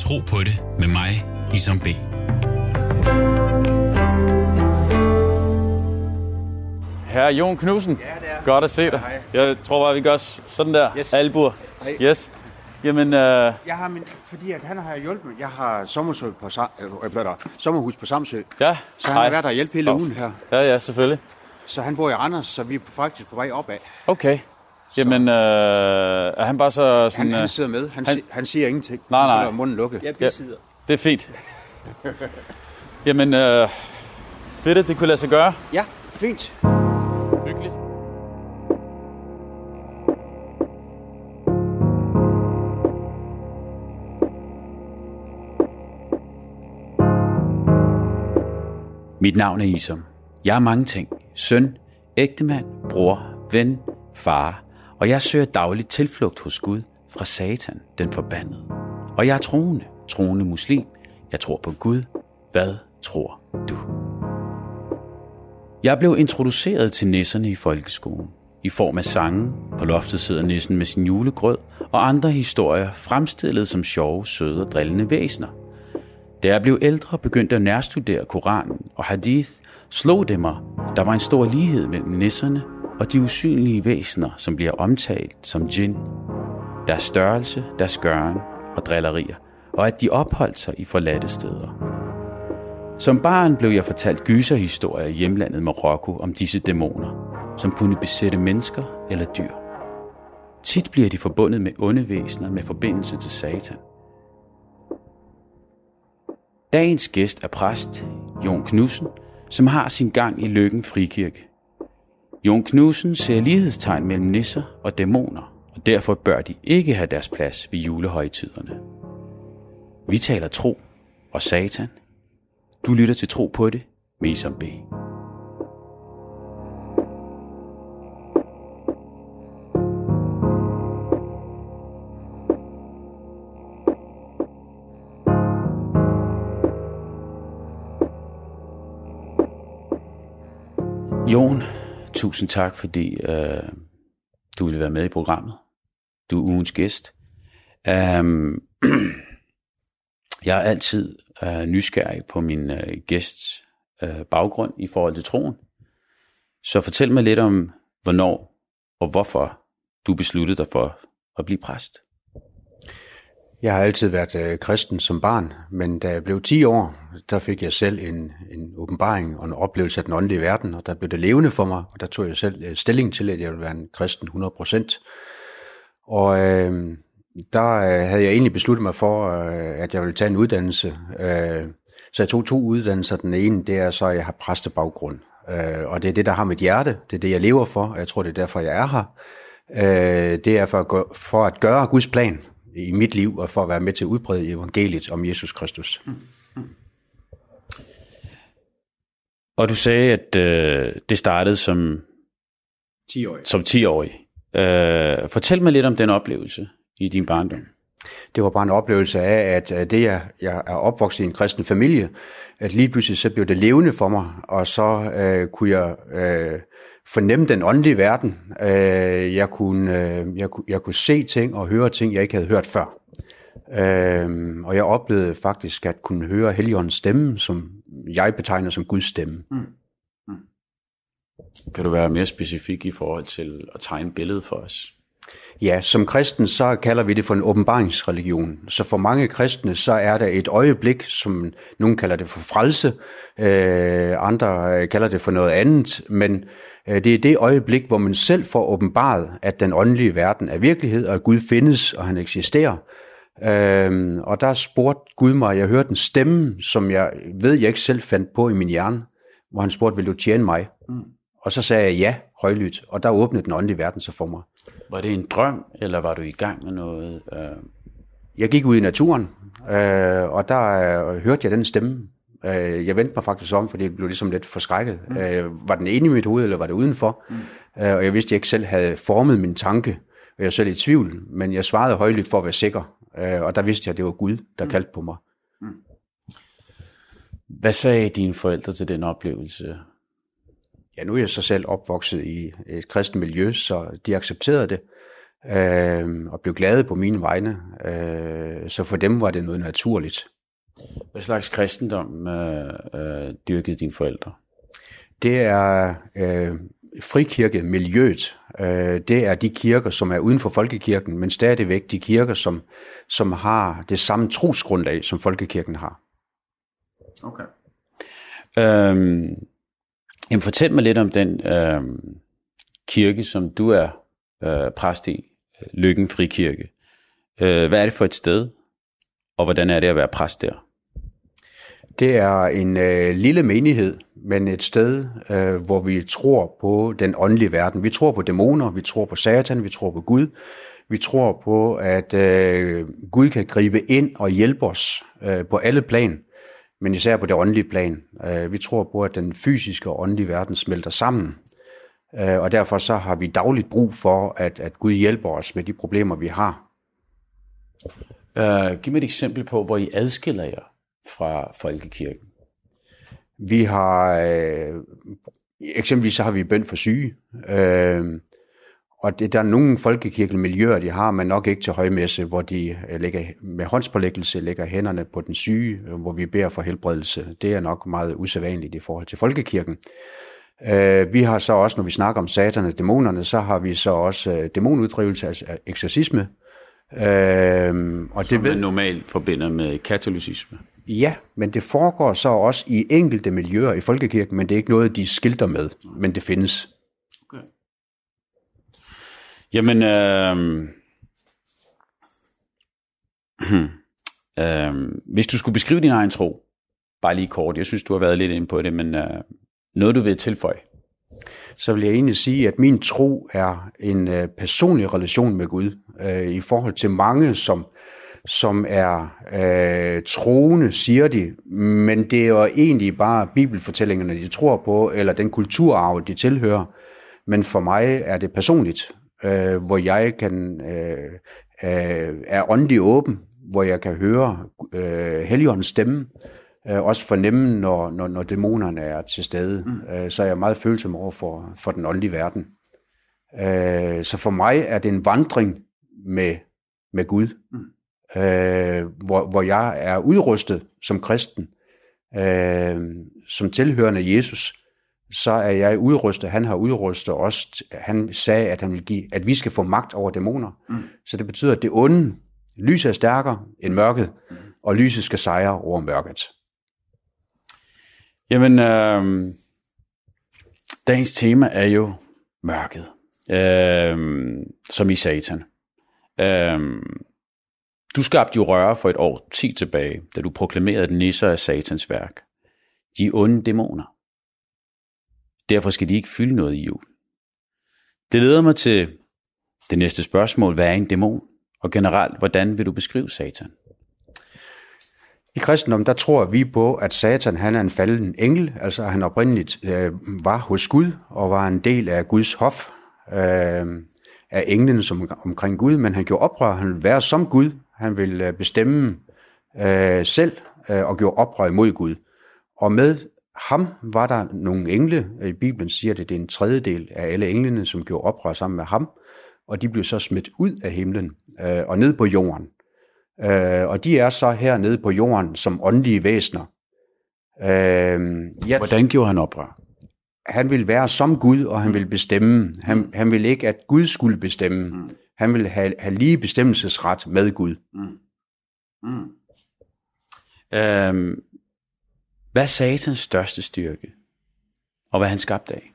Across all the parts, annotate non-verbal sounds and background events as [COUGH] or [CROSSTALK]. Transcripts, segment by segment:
Tro på det med mig, Isam B. Herre Jon Knudsen, Ja, det er. godt at se dig. Hej. Jeg tror bare, vi gør sådan der. Yes. Albuer. Hej. Yes. Jamen, øh, Jeg har min, fordi at han har hjulpet mig. Jeg har sommerhus på, Sa- øh, der, sommerhus på Samsø. ja. Så han har været der og hjælpe hele ugen her. Ja, ja, selvfølgelig. Så han bor i Randers, så vi er faktisk på vej opad. Okay. Jamen, øh, er han bare så sådan... Han, øh, han sidder med. Han, han- han, han siger ingenting. Nej, Han nej. holder munden lukket. Jeg Ja. besidder. Det er fint. [LAUGHS] Jamen, øh, fedt, at det kunne lade sig gøre. Ja, fint. Hyggeligt. Mit navn er Isom. Jeg er mange ting. Søn, ægtemand, bror, ven, far. Og jeg søger dagligt tilflugt hos Gud fra Satan, den forbandede. Og jeg er troende, troende muslim. Jeg tror på Gud. Hvad tror du? Jeg blev introduceret til nisserne i folkeskolen. I form af sange, på loftet sidder nissen med sin julegrød, og andre historier fremstillet som sjove, søde og drillende væsener. Da jeg blev ældre begyndte at nærstudere Koranen og Hadith, slog det mig, der var en stor lighed mellem nisserne og de usynlige væsener, som bliver omtalt som djinn. Deres størrelse, deres gøren og drillerier, og at de opholdt sig i forladte steder. Som barn blev jeg fortalt gyserhistorier i hjemlandet Marokko om disse dæmoner, som kunne besætte mennesker eller dyr. Tit bliver de forbundet med onde væsener med forbindelse til satan. Dagens gæst er præst Jon Knudsen, som har sin gang i Lykken Frikirke. Jon Knudsen ser lighedstegn mellem nisser og dæmoner, og derfor bør de ikke have deres plads ved julehøjtiderne. Vi taler tro og satan. Du lytter til Tro på det med Isam B. Jon, tusind tak, fordi øh, du ville være med i programmet. Du er ugens gæst. Um, [CLEARS THROAT] jeg er altid øh, nysgerrig på min øh, gæsts øh, baggrund i forhold til troen. Så fortæl mig lidt om, hvornår og hvorfor du besluttede dig for at blive præst. Jeg har altid været øh, kristen som barn, men da jeg blev 10 år, der fik jeg selv en, en åbenbaring og en oplevelse af den åndelige verden, og der blev det levende for mig, og der tog jeg selv øh, stilling til, at jeg ville være en kristen 100%. Og øh, der øh, havde jeg egentlig besluttet mig for, øh, at jeg ville tage en uddannelse. Øh, så jeg tog to uddannelser. Den ene, det er så, at jeg har præstebaggrund. Øh, og det er det, der har mit hjerte. Det er det, jeg lever for, og jeg tror, det er derfor, jeg er her. Øh, det er for at, gøre, for at gøre Guds plan i mit liv, og for at være med til at udbrede evangeliet om Jesus Kristus. Og du sagde, at øh, det startede som, 10 år. som 10-årig. Øh, fortæl mig lidt om den oplevelse i din barndom. Det var bare en oplevelse af, at øh, det, jeg, jeg er opvokset i en kristen familie, at lige pludselig så blev det levende for mig, og så øh, kunne jeg øh, fornemme den åndelige verden. Øh, jeg, kunne, øh, jeg, kunne, jeg kunne se ting og høre ting, jeg ikke havde hørt før. Øh, og jeg oplevede faktisk at kunne høre Helligåndens stemme, som jeg betegner som Guds stemme. Mm. Kan du være mere specifik i forhold til at tegne et billede for os? Ja, som kristen, så kalder vi det for en åbenbaringsreligion. Så for mange kristne, så er der et øjeblik, som nogen kalder det for frelse, øh, andre kalder det for noget andet, men øh, det er det øjeblik, hvor man selv får åbenbaret, at den åndelige verden er virkelighed, og at Gud findes, og han eksisterer. Øh, og der spurgte Gud mig, jeg hørte en stemme, som jeg ved, jeg ikke selv fandt på i min hjerne, hvor han spurgte, vil du tjene mig? Mm. Og så sagde jeg ja, højlydt, og der åbnede den åndelige verden sig for mig. Var det en drøm, eller var du i gang med noget? Øh... Jeg gik ud i naturen, øh, og der øh, hørte jeg den stemme. Øh, jeg vendte mig faktisk om, fordi det blev ligesom lidt forskrækket. Mm. Øh, var den inde i mit hoved, eller var det udenfor? Mm. Øh, og jeg vidste, at jeg ikke selv havde formet min tanke. Og jeg var selv i tvivl, men jeg svarede højligt for at være sikker. Øh, og der vidste jeg, at det var Gud, der mm. kaldte på mig. Hvad sagde dine forældre til den oplevelse? Ja, nu er jeg så selv opvokset i et kristent miljø, så de accepterede det. Øh, og blev glade på mine vegne. Øh, så for dem var det noget naturligt. Hvad slags kristendom øh, øh, dyrkede dine forældre? Det er øh, frikirkemiljøet. Øh, det er de kirker, som er uden for folkekirken, men stadigvæk de kirker, som, som har det samme trosgrundlag, som folkekirken har. Okay. Øhm, jamen fortæl mig lidt om den øhm, kirke, som du er øh, præst i, Lykken Frikirke. Øh, hvad er det for et sted, og hvordan er det at være præst der? Det er en øh, lille menighed, men et sted, øh, hvor vi tror på den åndelige verden. Vi tror på dæmoner, vi tror på satan, vi tror på Gud. Vi tror på, at øh, Gud kan gribe ind og hjælpe os øh, på alle plan, men især på det åndelige plan. Øh, vi tror på, at den fysiske og åndelige verden smelter sammen. Øh, og derfor så har vi dagligt brug for, at, at Gud hjælper os med de problemer, vi har. Uh, giv mig et eksempel på, hvor I adskiller jer fra folkekirken. Vi har, øh, eksempelvis så har vi bøn for syge, øh, og det, der er nogle folkekirkelige miljøer, de har, men nok ikke til højmesse, hvor de øh, lægger, med håndspålæggelse lægger hænderne på den syge, øh, hvor vi beder for helbredelse. Det er nok meget usædvanligt i forhold til folkekirken. Øh, vi har så også, når vi snakker om satan og dæmonerne, så har vi så også øh, dæmonuddrivelse, altså eksorcisme. Øh, og Som det ved, man normalt forbinder med katolicisme. Ja, men det foregår så også i enkelte miljøer i folkekirken, men det er ikke noget, de skilter med, men det findes. Okay. Jamen, øh, øh, hvis du skulle beskrive din egen tro, bare lige kort, jeg synes, du har været lidt ind på det, men øh, noget, du vil tilføje? Så vil jeg egentlig sige, at min tro er en øh, personlig relation med Gud øh, i forhold til mange, som som er øh, troende, siger de, men det er jo egentlig bare bibelfortællingerne, de tror på, eller den kulturarv, de tilhører. Men for mig er det personligt, øh, hvor jeg kan øh, øh, er åndelig åben, hvor jeg kan høre øh, Helligåndens stemme, øh, også fornemme, når, når, når dæmonerne er til stede. Mm. Øh, så er jeg meget følsom over for, for den åndelige verden. Øh, så for mig er det en vandring med, med Gud. Mm øh, hvor, hvor jeg er udrustet som kristen, øh, som tilhørende Jesus, så er jeg udrustet, han har udrustet os, han sagde, at han vil give, at vi skal få magt over dæmoner. Mm. Så det betyder, at det onde, lyset er stærkere end mørket, mm. og lyset skal sejre over mørket. Jamen, øh, dagens tema er jo mørket, øh, som i satan. Øh, du skabte jo røre for et år ti tilbage, da du proklamerede, at nisser er satans værk. De er onde dæmoner. Derfor skal de ikke fylde noget i jul. Det leder mig til det næste spørgsmål. Hvad er en dæmon? Og generelt, hvordan vil du beskrive satan? I kristendom, der tror vi på, at Satan han er en falden engel, altså han oprindeligt øh, var hos Gud og var en del af Guds hof, øh, af englene som omkring Gud, men han gjorde oprør, han ville være som Gud, han ville øh, bestemme øh, selv øh, og gjorde oprør imod Gud. Og med ham var der nogle engle, i Bibelen siger det, det er en tredjedel af alle englene, som gjorde oprør sammen med ham, og de blev så smidt ud af himlen øh, og ned på jorden. Øh, og de er så her nede på jorden som åndelige væsener. Øh, jeg, Hvordan gjorde han oprør? Han ville være som Gud, og han ville bestemme. Han, han ville ikke, at Gud skulle bestemme. Mm. Han vil have, have lige bestemmelsesret med Gud. Mm. Mm. Øhm, hvad er satans største styrke? Og hvad er han skabt af?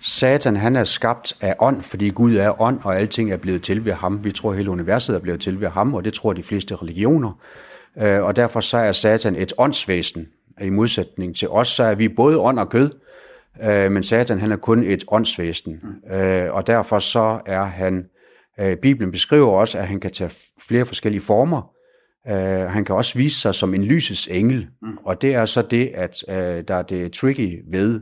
Satan han er skabt af ånd, fordi Gud er ånd, og alting er blevet til ved ham. Vi tror, at hele universet er blevet til ved ham, og det tror de fleste religioner. Øh, og derfor så er Satan et åndsvæsen. I modsætning til os, så er vi både ånd og kød, øh, men Satan han er kun et åndsvæsen. Mm. Øh, og derfor så er han Øh, Bibelen beskriver også, at han kan tage flere forskellige former. Uh, han kan også vise sig som en lysets engel, mm. og det er så det, at uh, der er det tricky ved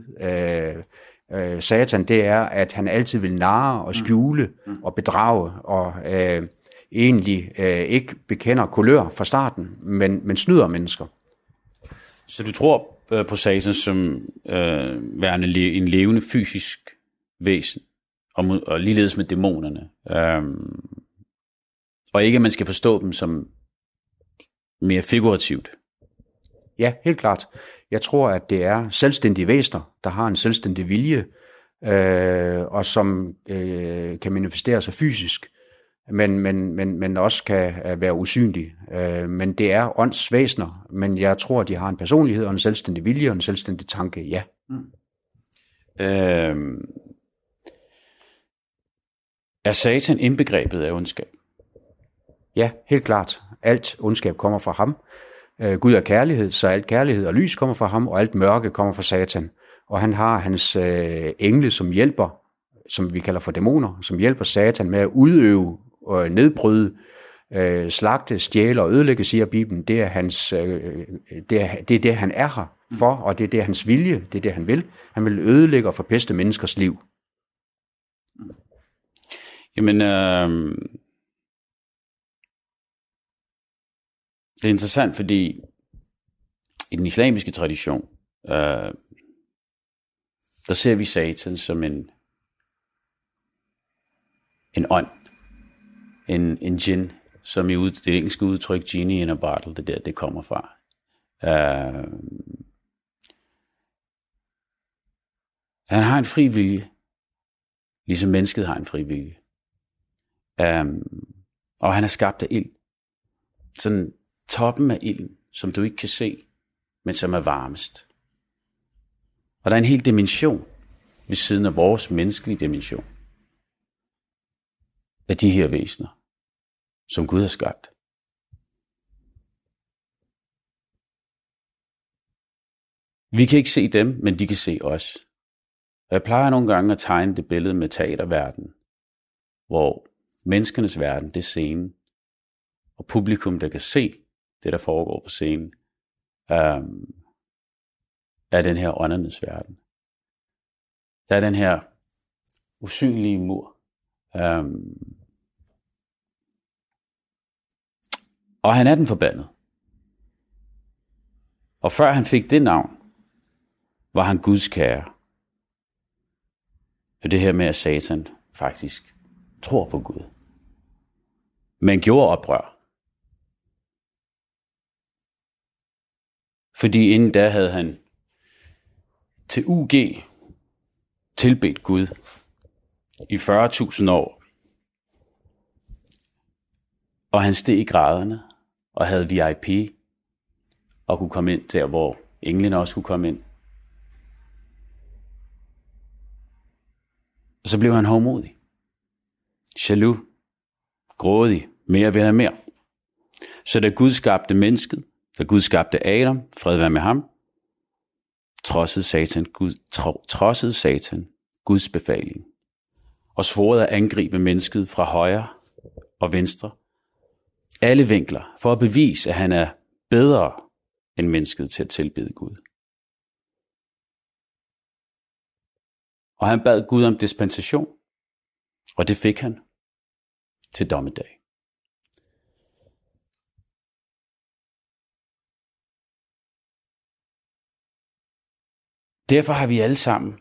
uh, uh, Satan, det er, at han altid vil narre og mm. skjule mm. og bedrage, og uh, egentlig uh, ikke bekender kulør fra starten, men, men snyder mennesker. Så du tror uh, på Satan som uh, værende en levende fysisk væsen? Og, og ligeledes med dæmonerne. Øhm, Og ikke, at man skal forstå dem som mere figurativt. Ja, helt klart. Jeg tror, at det er selvstændige væsener, der har en selvstændig vilje, øh, og som øh, kan manifestere sig fysisk, men, men, men, men også kan øh, være usynlige. Øh, men det er åndsvæsener, men jeg tror, de har en personlighed og en selvstændig vilje og en selvstændig tanke, ja. Mm. Øh, er satan indbegrebet af ondskab? Ja, helt klart. Alt ondskab kommer fra ham. Øh, Gud er kærlighed, så alt kærlighed og lys kommer fra ham, og alt mørke kommer fra satan. Og han har hans øh, engle, som hjælper, som vi kalder for dæmoner, som hjælper satan med at udøve og nedbryde, øh, slagte, stjæle og ødelægge, siger Bibelen. Det er, hans, øh, øh det, er, det er det, han er her for, og det er det, hans vilje, det er det, han vil. Han vil ødelægge og forpeste menneskers liv. Jamen, øh, det er interessant, fordi i den islamiske tradition, øh, der ser vi satan som en, en ånd, en, en djinn, som i ud, det engelske udtryk genie in a bottle, det der, det kommer fra. Uh, han har en fri vilje, ligesom mennesket har en fri vilje. Um, og han er skabt af ild. Sådan toppen af ilden, som du ikke kan se, men som er varmest. Og der er en hel dimension ved siden af vores menneskelige dimension af de her væsener, som Gud har skabt. Vi kan ikke se dem, men de kan se os. Og jeg plejer nogle gange at tegne det billede med teaterverden, hvor menneskenes verden, det er scenen, og publikum, der kan se det, der foregår på scenen, um, er den her åndernes verden. Der er den her usynlige mur. Um, og han er den forbandet. Og før han fik det navn, var han Guds kære. Og det her med, at Satan faktisk tror på Gud. Men gjorde oprør. Fordi inden da havde han til UG tilbedt Gud i 40.000 år. Og han steg i graderne og havde VIP og kunne komme ind der, hvor englene også kunne komme ind. Og så blev han hårdmodig. Jaloux. Grådig. Mere vil have mere. Så da Gud skabte mennesket, da Gud skabte Adam, fred være med ham, trodsede Satan, Gud, tro, trodsede Satan Guds befaling og svorede at angribe mennesket fra højre og venstre, alle vinkler, for at bevise, at han er bedre end mennesket til at tilbede Gud. Og han bad Gud om dispensation, og det fik han til dommedag. Derfor har vi alle sammen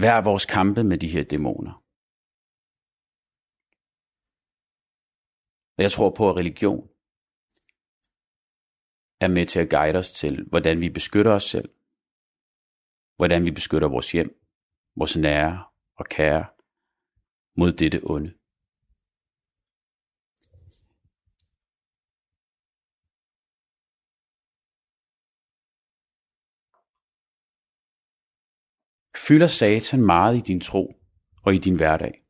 hver vores kampe med de her dæmoner. Og jeg tror på, at religion er med til at guide os til, hvordan vi beskytter os selv, hvordan vi beskytter vores hjem, vores nære og kære mod dette onde. Fylder satan meget i din tro og i din hverdag?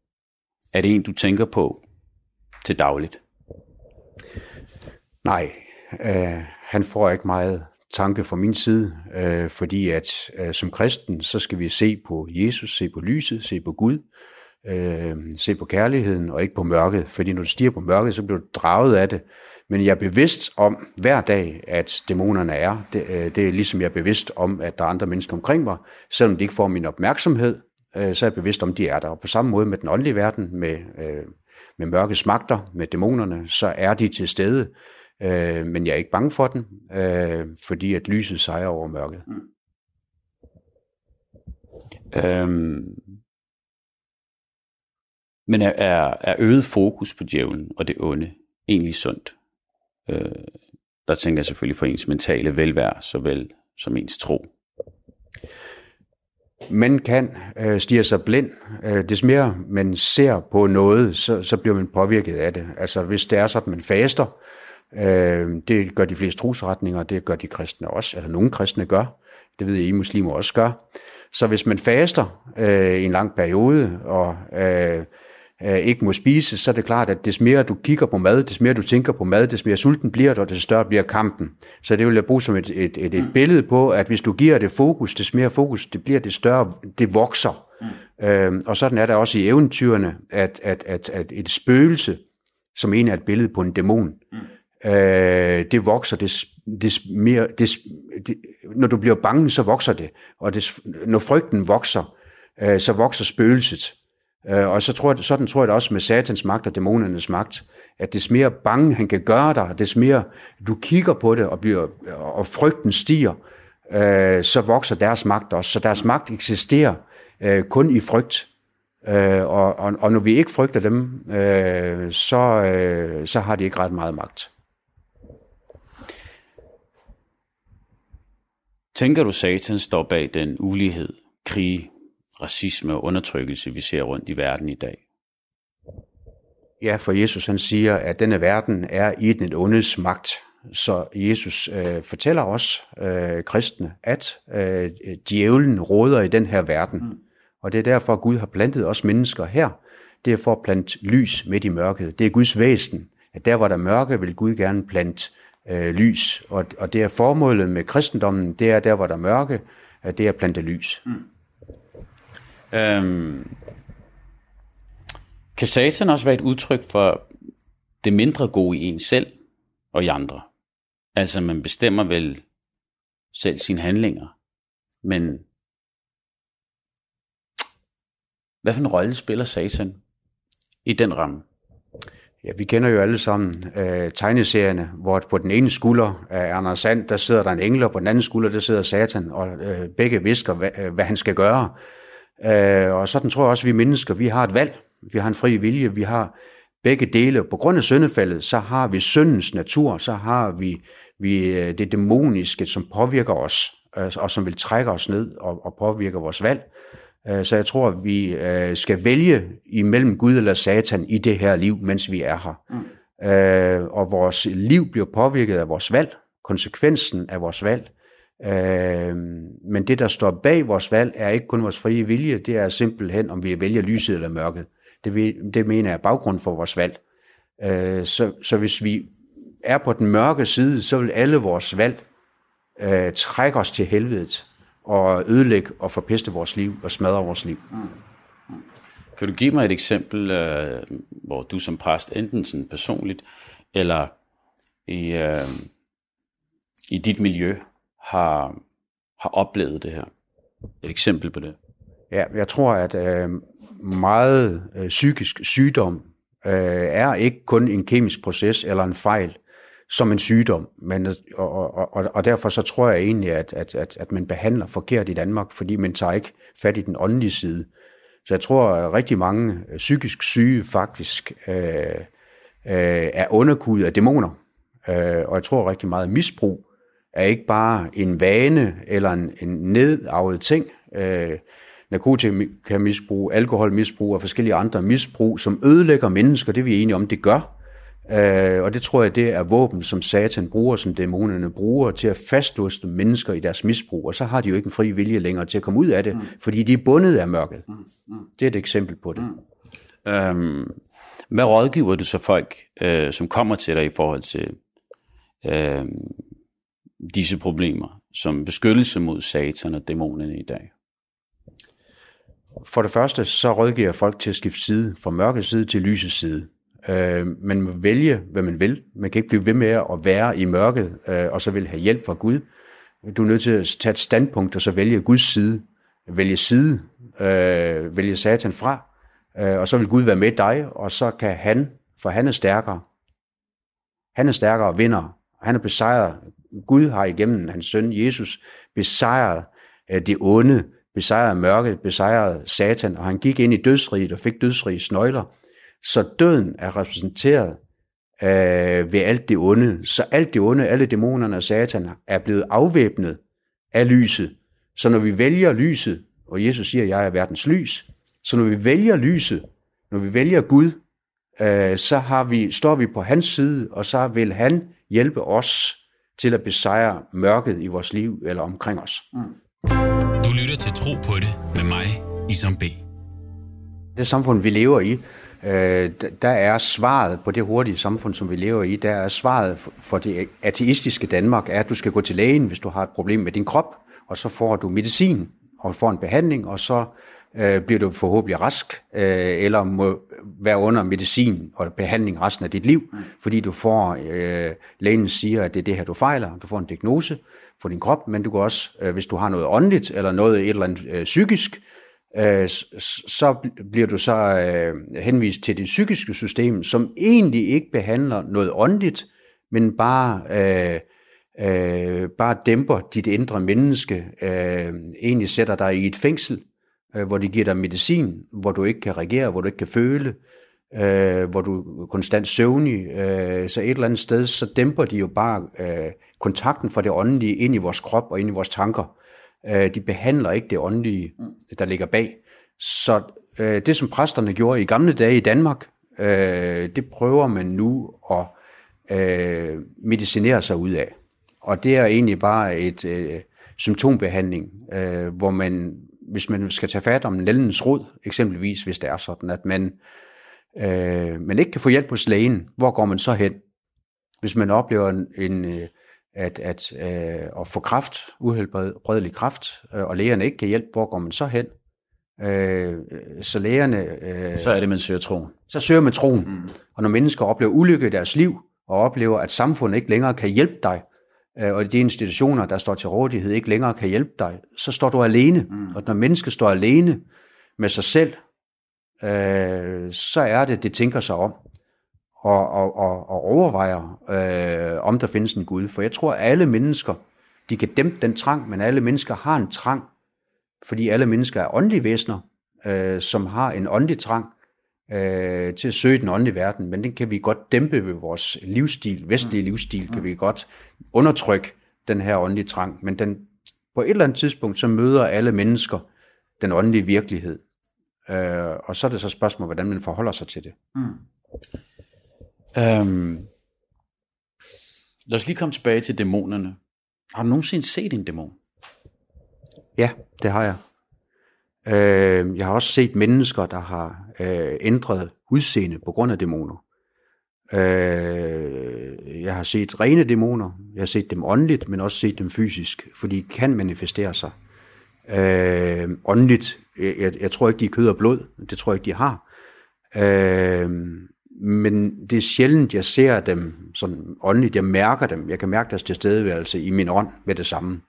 Er det en, du tænker på til dagligt? Nej, øh, han får ikke meget tanke fra min side, øh, fordi at øh, som kristen, så skal vi se på Jesus, se på lyset, se på Gud, øh, se på kærligheden og ikke på mørket, fordi når du stiger på mørket, så bliver du draget af det. Men jeg er bevidst om hver dag, at dæmonerne er. Det, øh, det er ligesom jeg er bevidst om, at der er andre mennesker omkring mig. Selvom de ikke får min opmærksomhed, øh, så er jeg bevidst om, at de er der. Og på samme måde med den åndelige verden, med, øh, med mørkets magter, med dæmonerne, så er de til stede. Øh, men jeg er ikke bange for den, øh, fordi at lyset sejrer over mørket. Mm. Øhm, Men er, er, er øget fokus på djævlen og det onde egentlig sundt? Øh, der tænker jeg selvfølgelig for ens mentale velvære, såvel som ens tro. Man kan øh, stige sig blind. Øh, des mere man ser på noget, så, så bliver man påvirket af det. Altså hvis det er sådan, at man faster, øh, det gør de fleste trosretninger, det gør de kristne også, eller nogle kristne gør, det ved jeg, I muslimer også gør. Så hvis man faster øh, en lang periode, og øh, øh, ikke må spise, så er det klart, at des mere du kigger på mad, des mere du tænker på mad, des mere sulten bliver du, og des større bliver kampen. Så det vil jeg bruge som et, et, et, et mm. billede på, at hvis du giver det fokus, des mere fokus det bliver, det større det vokser. Mm. Øh, og sådan er der også i eventyrene, at, at, at, at et spøgelse, som en er et billede på en dæmon, mm øh, det vokser, des, des mere, des, det, når du bliver bange, så vokser det, og des, når frygten vokser, øh, så vokser spøgelset. Øh, og så tror jeg, sådan tror jeg det også med satans magt og dæmonernes magt, at des mere bange han kan gøre dig, des mere du kigger på det, og, bliver, og frygten stiger, øh, så vokser deres magt også. Så deres magt eksisterer øh, kun i frygt. Øh, og, og, og når vi ikke frygter dem, øh, så, øh, så har de ikke ret meget magt. Tænker du, Satan står bag den ulighed, krig, racisme og undertrykkelse, vi ser rundt i verden i dag? Ja, for Jesus han siger, at denne verden er i den ondes magt. Så Jesus øh, fortæller os, øh, kristne, at øh, djævlen råder i den her verden. Mm. Og det er derfor, at Gud har plantet os mennesker her. Det er for at plante lys midt i mørket. Det er Guds væsen, at der, hvor der er mørke, vil Gud gerne plante øh, lys. Og, og det er formålet med kristendommen, det er der, hvor der er mørke, at det er at plante lys. Mm. Øhm, kan satan også være et udtryk for det mindre gode i en selv og i andre? Altså man bestemmer vel selv sine handlinger, men hvad for en rolle spiller satan i den ramme? Ja, vi kender jo alle sammen øh, tegneserierne, hvor på den ene skulder af Anders Sand, der sidder der en engel, og på den anden skulder, der sidder Satan, og øh, begge visker, hvad, øh, hvad han skal gøre. Øh, og sådan tror jeg også, at vi mennesker, vi har et valg. Vi har en fri vilje. Vi har begge dele. På grund af syndefaldet, så har vi syndens natur. Så har vi, vi øh, det dæmoniske, som påvirker os, øh, og som vil trække os ned og, og påvirke vores valg. Øh, så jeg tror, at vi øh, skal vælge imellem Gud eller Satan i det her liv, mens vi er her. Mm. Øh, og vores liv bliver påvirket af vores valg, konsekvensen af vores valg. Men det, der står bag vores valg, er ikke kun vores frie vilje, det er simpelthen, om vi vælger lyset eller mørket. Det, det mener jeg er baggrund for vores valg. Så, så hvis vi er på den mørke side, så vil alle vores valg øh, trække os til helvedet og ødelægge og forpeste vores liv og smadre vores liv. Mm. Mm. Kan du give mig et eksempel, øh, hvor du som præst, enten sådan personligt, eller i, øh, i dit miljø, har, har oplevet det her? Et eksempel på det. Ja, jeg tror, at øh, meget øh, psykisk sygdom øh, er ikke kun en kemisk proces eller en fejl som en sygdom. Men, og, og, og, og derfor så tror jeg egentlig, at, at, at, at man behandler forkert i Danmark, fordi man tager ikke fat i den åndelige side. Så jeg tror, at rigtig mange øh, psykisk syge faktisk øh, øh, er underkudet af dæmoner. Øh, og jeg tror rigtig meget, at misbrug er ikke bare en vane eller en, en nedarvet ting. Øh, narkotikamisbrug, alkoholmisbrug og forskellige andre misbrug, som ødelægger mennesker, det er vi enige om, det gør. Øh, og det tror jeg, det er våben, som satan bruger, som dæmonerne bruger til at fastlåse mennesker i deres misbrug. Og så har de jo ikke en fri vilje længere til at komme ud af det, mm. fordi de er bundet af mørket. Mm. Mm. Det er et eksempel på det. Mm. Øhm, hvad rådgiver du så folk, øh, som kommer til dig i forhold til øh, disse problemer, som beskyttelse mod satan og dæmonerne i dag? For det første, så rådgiver folk til at skifte side, fra mørkets side til lysets side. Øh, man må vælge, hvad man vil. Man kan ikke blive ved med at være i mørket, øh, og så vil have hjælp fra Gud. Du er nødt til at tage et standpunkt, og så vælge Guds side. Vælge side. Øh, vælge satan fra. Øh, og så vil Gud være med dig, og så kan han, for han er stærkere. Han er stærkere og vinder. Han er besejret. Gud har igennem hans søn Jesus besejret øh, det onde, besejret mørket, besejret satan, og han gik ind i dødsriget og fik dødsrigets nøgler. Så døden er repræsenteret øh, ved alt det onde. Så alt det onde, alle dæmonerne og satan er blevet afvæbnet af lyset. Så når vi vælger lyset, og Jesus siger, at jeg er verdens lys, så når vi vælger lyset, når vi vælger Gud, øh, så har vi, står vi på hans side, og så vil han hjælpe os til at besejre mørket i vores liv eller omkring os. Mm. Du lytter til Tro på det med mig, Isam B. Det samfund, vi lever i, øh, der er svaret på det hurtige samfund, som vi lever i, der er svaret for det ateistiske Danmark, er, at du skal gå til lægen, hvis du har et problem med din krop, og så får du medicin og får en behandling, og så øh, bliver du forhåbentlig rask, øh, eller må være under medicin og behandling resten af dit liv, fordi du får, øh, lægen siger, at det er det her, du fejler, du får en diagnose for din krop, men du kan også, øh, hvis du har noget åndeligt, eller noget et eller andet øh, psykisk, øh, så bliver du så øh, henvist til det psykiske system, som egentlig ikke behandler noget åndeligt, men bare... Øh, øh, bare dæmper dit indre menneske, øh, egentlig sætter dig i et fængsel, øh, hvor de giver dig medicin, hvor du ikke kan reagere, hvor du ikke kan føle, øh, hvor du er konstant søvnig. Øh, så et eller andet sted, så dæmper de jo bare øh, kontakten fra det åndelige ind i vores krop og ind i vores tanker. Øh, de behandler ikke det åndelige, der ligger bag. Så øh, det, som præsterne gjorde i gamle dage i Danmark, øh, det prøver man nu at øh, medicinere sig ud af. Og det er egentlig bare et øh, symptombehandling, øh, hvor man, hvis man skal tage fat om nældens rod, eksempelvis hvis det er sådan, at man, øh, man ikke kan få hjælp hos lægen, hvor går man så hen? Hvis man oplever en, en øh, at, at, øh, at få kraft, uhelbredelig kraft, øh, og lægerne ikke kan hjælpe, hvor går man så hen? Øh, så lægerne... Øh, så er det, man søger troen. Så søger man troen. Mm. Og når mennesker oplever ulykke i deres liv, og oplever, at samfundet ikke længere kan hjælpe dig, øh, og de institutioner, der står til rådighed, ikke længere kan hjælpe dig, så står du alene. Mm. Og når mennesker står alene med sig selv, øh, så er det, det tænker sig om og, og, og, og overvejer, øh, om der findes en Gud. For jeg tror, at alle mennesker, de kan dæmpe den trang, men alle mennesker har en trang, fordi alle mennesker er åndelige væsener, øh, som har en åndelig trang øh, til at søge den åndelige verden, men den kan vi godt dæmpe ved vores livsstil, vestlige livsstil, kan vi godt undertrykke den her åndelige trang, men den, på et eller andet tidspunkt, så møder alle mennesker den åndelige virkelighed. Øh, og så er det så spørgsmål, hvordan man forholder sig til det. Mm. Øhm, lad os lige komme tilbage til dæmonerne. Har du nogensinde set en dæmon? Ja, det har jeg. Øh, jeg har også set mennesker, der har øh, ændret udseende på grund af dæmoner. Øh, jeg har set rene dæmoner, jeg har set dem åndeligt, men også set dem fysisk, fordi de kan manifestere sig. Øh, åndeligt, jeg, jeg tror ikke, de er kød og blod, det tror jeg ikke, de har. Øh, men det er sjældent, jeg ser dem sådan åndeligt, jeg mærker dem, jeg kan mærke deres tilstedeværelse i min ånd med det samme.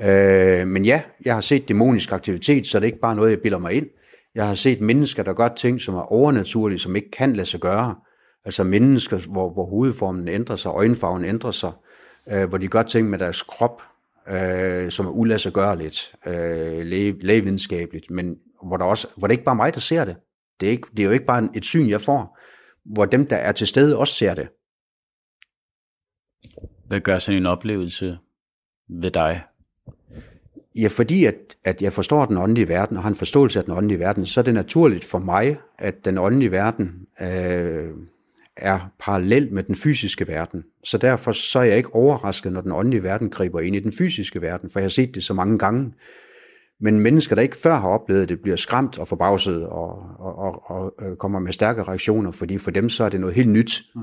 Øh, men ja, jeg har set dæmonisk aktivitet, så det er ikke bare noget, jeg bilder mig ind. Jeg har set mennesker, der gør ting, som er overnaturlige, som ikke kan lade sig gøre. Altså mennesker, hvor, hvor hovedformen ændrer sig, øjenfarven ændrer sig, øh, hvor de gør ting med deres krop, øh, som er uladsiggørligt, øh, læge, lægevidenskabeligt, men hvor, der også, hvor det ikke bare er mig, der ser det. Det er, ikke, det er jo ikke bare et syn, jeg får, hvor dem, der er til stede, også ser det. Hvad gør sådan en oplevelse ved dig? Ja, fordi at, at jeg forstår den åndelige verden, og har en forståelse af den åndelige verden, så er det naturligt for mig, at den åndelige verden øh, er parallel med den fysiske verden. Så derfor så er jeg ikke overrasket, når den åndelige verden griber ind i den fysiske verden, for jeg har set det så mange gange. Men mennesker, der ikke før har oplevet det, bliver skræmt og forbavset og, og, og, og øh, kommer med stærke reaktioner, fordi for dem så er det noget helt nyt. Mm.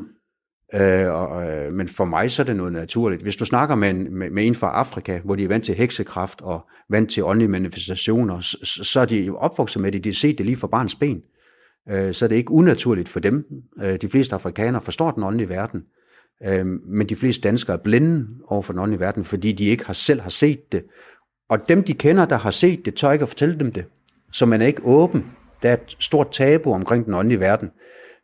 Øh, og, øh, men for mig så er det noget naturligt. Hvis du snakker med en, med, med en fra Afrika, hvor de er vant til heksekraft og vant til åndelige manifestationer, så, så er de opvokset med det, de har set det lige fra barns ben. Øh, så er det ikke unaturligt for dem. Øh, de fleste afrikanere forstår den åndelige verden, øh, men de fleste danskere er blinde over for den åndelige verden, fordi de ikke har selv har set det. Og dem, de kender, der har set det, tør ikke at fortælle dem det. Så man er ikke åben. Der er et stort tabu omkring den åndelige verden.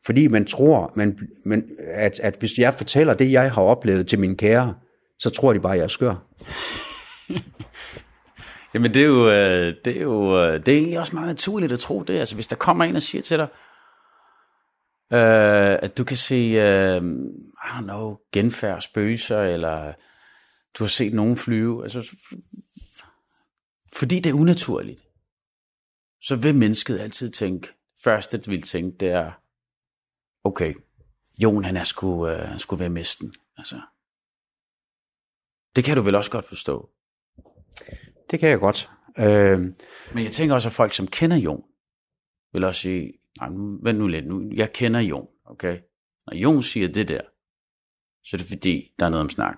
Fordi man tror, man, man, at, at hvis jeg fortæller det, jeg har oplevet til min kære, så tror de bare, at jeg er skør. [LAUGHS] Jamen det er jo, øh, det er jo øh, det er egentlig også meget naturligt at tro det. Altså hvis der kommer en og siger til dig, øh, at du kan se, øh, I don't know, genfærd, spøgelser, eller du har set nogen flyve. Altså, fordi det er unaturligt, så vil mennesket altid tænke, først det vil tænke, det er, okay, Jon han er sgu, øh, han skulle være mesten. Altså. Det kan du vel også godt forstå. Det kan jeg godt. Øh, Men jeg tænker også, at folk, som kender Jon, vil også sige, nej, nu, vent nu lidt, nu, jeg kender Jon, okay? Når Jon siger det der, så er det fordi, der er noget om snak.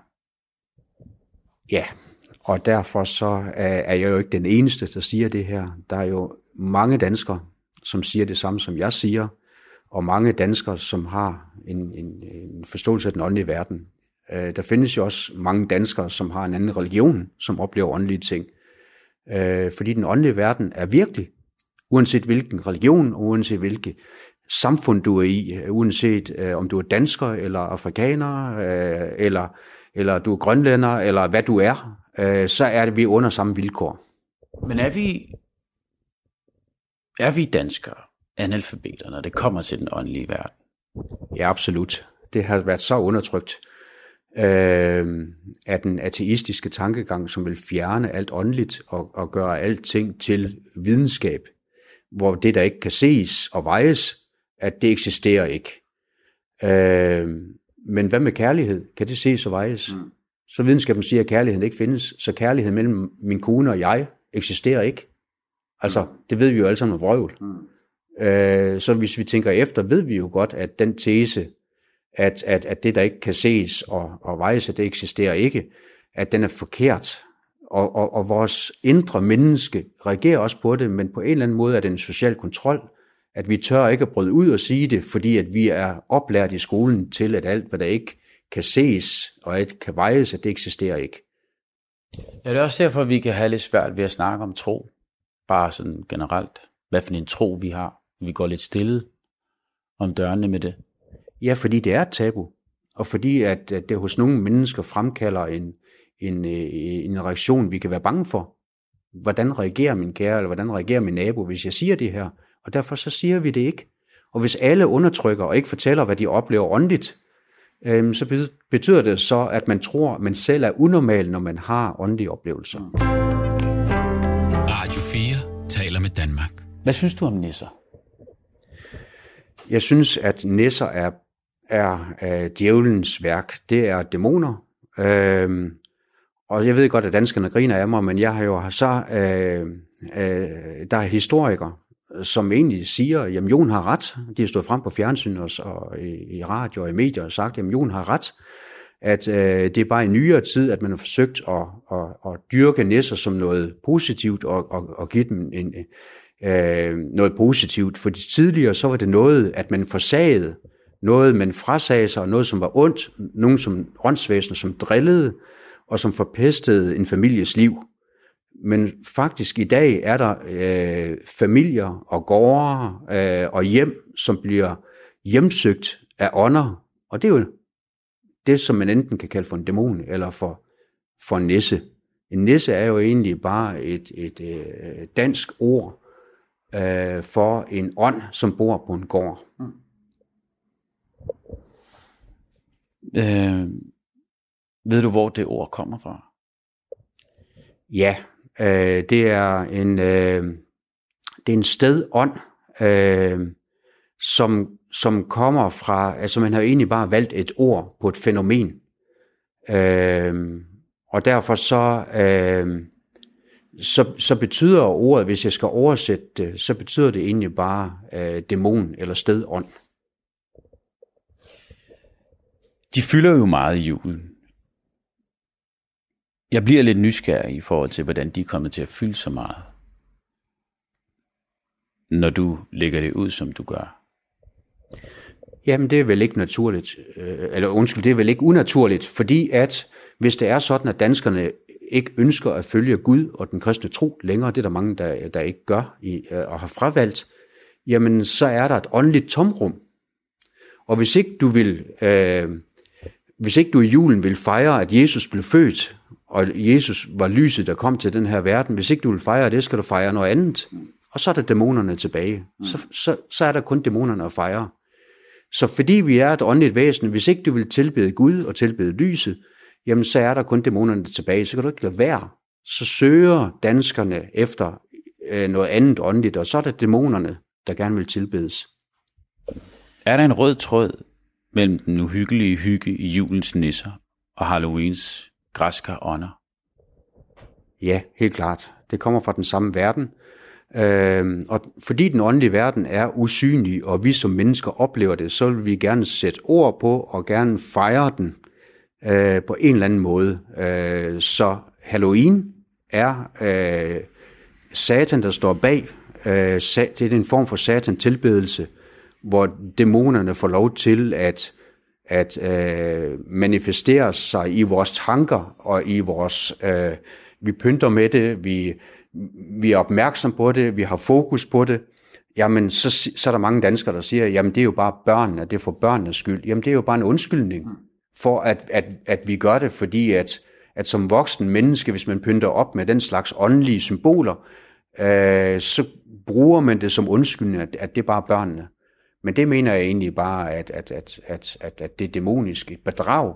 Ja, og derfor så er jeg jo ikke den eneste, der siger det her. Der er jo mange danskere, som siger det samme, som jeg siger, og mange danskere, som har en, en, en forståelse af den åndelige verden. Øh, der findes jo også mange danskere, som har en anden religion, som oplever åndelige ting. Øh, fordi den åndelige verden er virkelig, uanset hvilken religion, uanset hvilket samfund du er i, øh, uanset øh, om du er dansker, eller afrikaner, øh, eller, eller du er grønlænder, eller hvad du er, så er det vi under samme vilkår. Men er vi, er vi danskere analfabeter, når det kommer til den åndelige verden? Ja, absolut. Det har været så undertrykt øh, af den ateistiske tankegang, som vil fjerne alt åndeligt og, og gøre alting til videnskab, hvor det, der ikke kan ses og vejes, at det eksisterer ikke. Øh, men hvad med kærlighed? Kan det ses og vejes? Mm. Så videnskaben siger, at kærligheden ikke findes, så kærligheden mellem min kone og jeg eksisterer ikke. Altså, mm. det ved vi jo alle sammen med vrøvl. Mm. Øh, så hvis vi tænker efter, ved vi jo godt, at den tese, at, at, at det, der ikke kan ses og, og vejes, at det eksisterer ikke, at den er forkert. Og, og, og vores indre menneske reagerer også på det, men på en eller anden måde er det en social kontrol, at vi tør ikke at bryde ud og sige det, fordi at vi er oplært i skolen til, at alt, hvad der ikke kan ses og ikke kan vejes, at det eksisterer ikke. Ja, det er også derfor, at vi kan have lidt svært ved at snakke om tro. Bare sådan generelt. Hvad for en tro vi har. Vi går lidt stille om dørene med det. Ja, fordi det er et tabu, og fordi at, at det hos nogle mennesker fremkalder en, en, øh, en reaktion, vi kan være bange for. Hvordan reagerer min kære, eller hvordan reagerer min nabo, hvis jeg siger det her? Og derfor så siger vi det ikke. Og hvis alle undertrykker og ikke fortæller, hvad de oplever åndeligt, øhm, så betyder det så, at man tror, at man selv er unormal, når man har åndelige oplevelser. Radio 4 taler med Danmark. Hvad synes du om nisser? Jeg synes, at nisser er er øh, djævelens værk. Det er dæmoner. Øh, og jeg ved godt, at danskerne griner af mig, men jeg har jo så, øh, øh, der er historikere, som egentlig siger, at Jon har ret. De har stået frem på fjernsyn og, og i, i radio og i medier og sagt, at Jon har ret. At øh, det er bare i nyere tid, at man har forsøgt at, at, at dyrke nisser som noget positivt og, og, og give dem en, øh, noget positivt. For tidligere så var det noget, at man forsagede noget, man frasagde sig, og noget, som var ondt, nogen som åndsvæsener, som drillede, og som forpestede en families liv. Men faktisk i dag er der øh, familier og gårde øh, og hjem, som bliver hjemsøgt af ånder. Og det er jo det, som man enten kan kalde for en dæmon eller for, for en nisse. En nisse er jo egentlig bare et, et øh, dansk ord øh, for en ånd, som bor på en gård. Mm. Øh, ved du, hvor det ord kommer fra? Ja, øh, det er en øh, det er en stedånd, øh, som, som kommer fra, altså man har egentlig bare valgt et ord på et fænomen. Øh, og derfor så, øh, så, så betyder ordet, hvis jeg skal oversætte det, så betyder det egentlig bare øh, dæmon eller stedånd. De fylder jo meget i julen. Jeg bliver lidt nysgerrig i forhold til, hvordan de er kommet til at fylde så meget. Når du lægger det ud, som du gør. Jamen, det er vel ikke naturligt. Øh, eller undskyld, det er vel ikke unaturligt, fordi at hvis det er sådan, at danskerne ikke ønsker at følge Gud og den kristne tro længere, det er der mange, der, der ikke gør i, øh, og har fravalgt, jamen så er der et åndeligt tomrum. Og hvis ikke du vil øh, hvis ikke du i julen vil fejre, at Jesus blev født, og Jesus var lyset, der kom til den her verden. Hvis ikke du vil fejre det, skal du fejre noget andet. Og så er der dæmonerne tilbage. Så, så, så er der kun dæmonerne at fejre. Så fordi vi er et åndeligt væsen, hvis ikke du vil tilbede Gud og tilbede lyset, jamen så er der kun dæmonerne tilbage. Så kan du ikke lade være. Så søger danskerne efter øh, noget andet åndeligt, og så er der dæmonerne, der gerne vil tilbedes. Er der en rød tråd mellem den uhyggelige hygge i julens nisser og Halloweens græske ånder? Ja, helt klart. Det kommer fra den samme verden. Øh, og fordi den åndelige verden er usynlig, og vi som mennesker oplever det, så vil vi gerne sætte ord på og gerne fejre den øh, på en eller anden måde. Øh, så Halloween er øh, satan, der står bag. Øh, det er en form for satan-tilbedelse, hvor dæmonerne får lov til at, at øh, manifestere sig i vores tanker og i vores... Øh, vi pynter med det, vi, vi er opmærksom på det, vi har fokus på det, jamen så, så er der mange danskere, der siger, jamen det er jo bare børnene, det er for børnenes skyld. Jamen det er jo bare en undskyldning for, at, at, at vi gør det, fordi at, at som voksen menneske, hvis man pynter op med den slags åndelige symboler, øh, så bruger man det som undskyldning, at, at det er bare børnene. Men det mener jeg egentlig bare, at, at, at, at, at, at det er dæmonisk, et bedrag,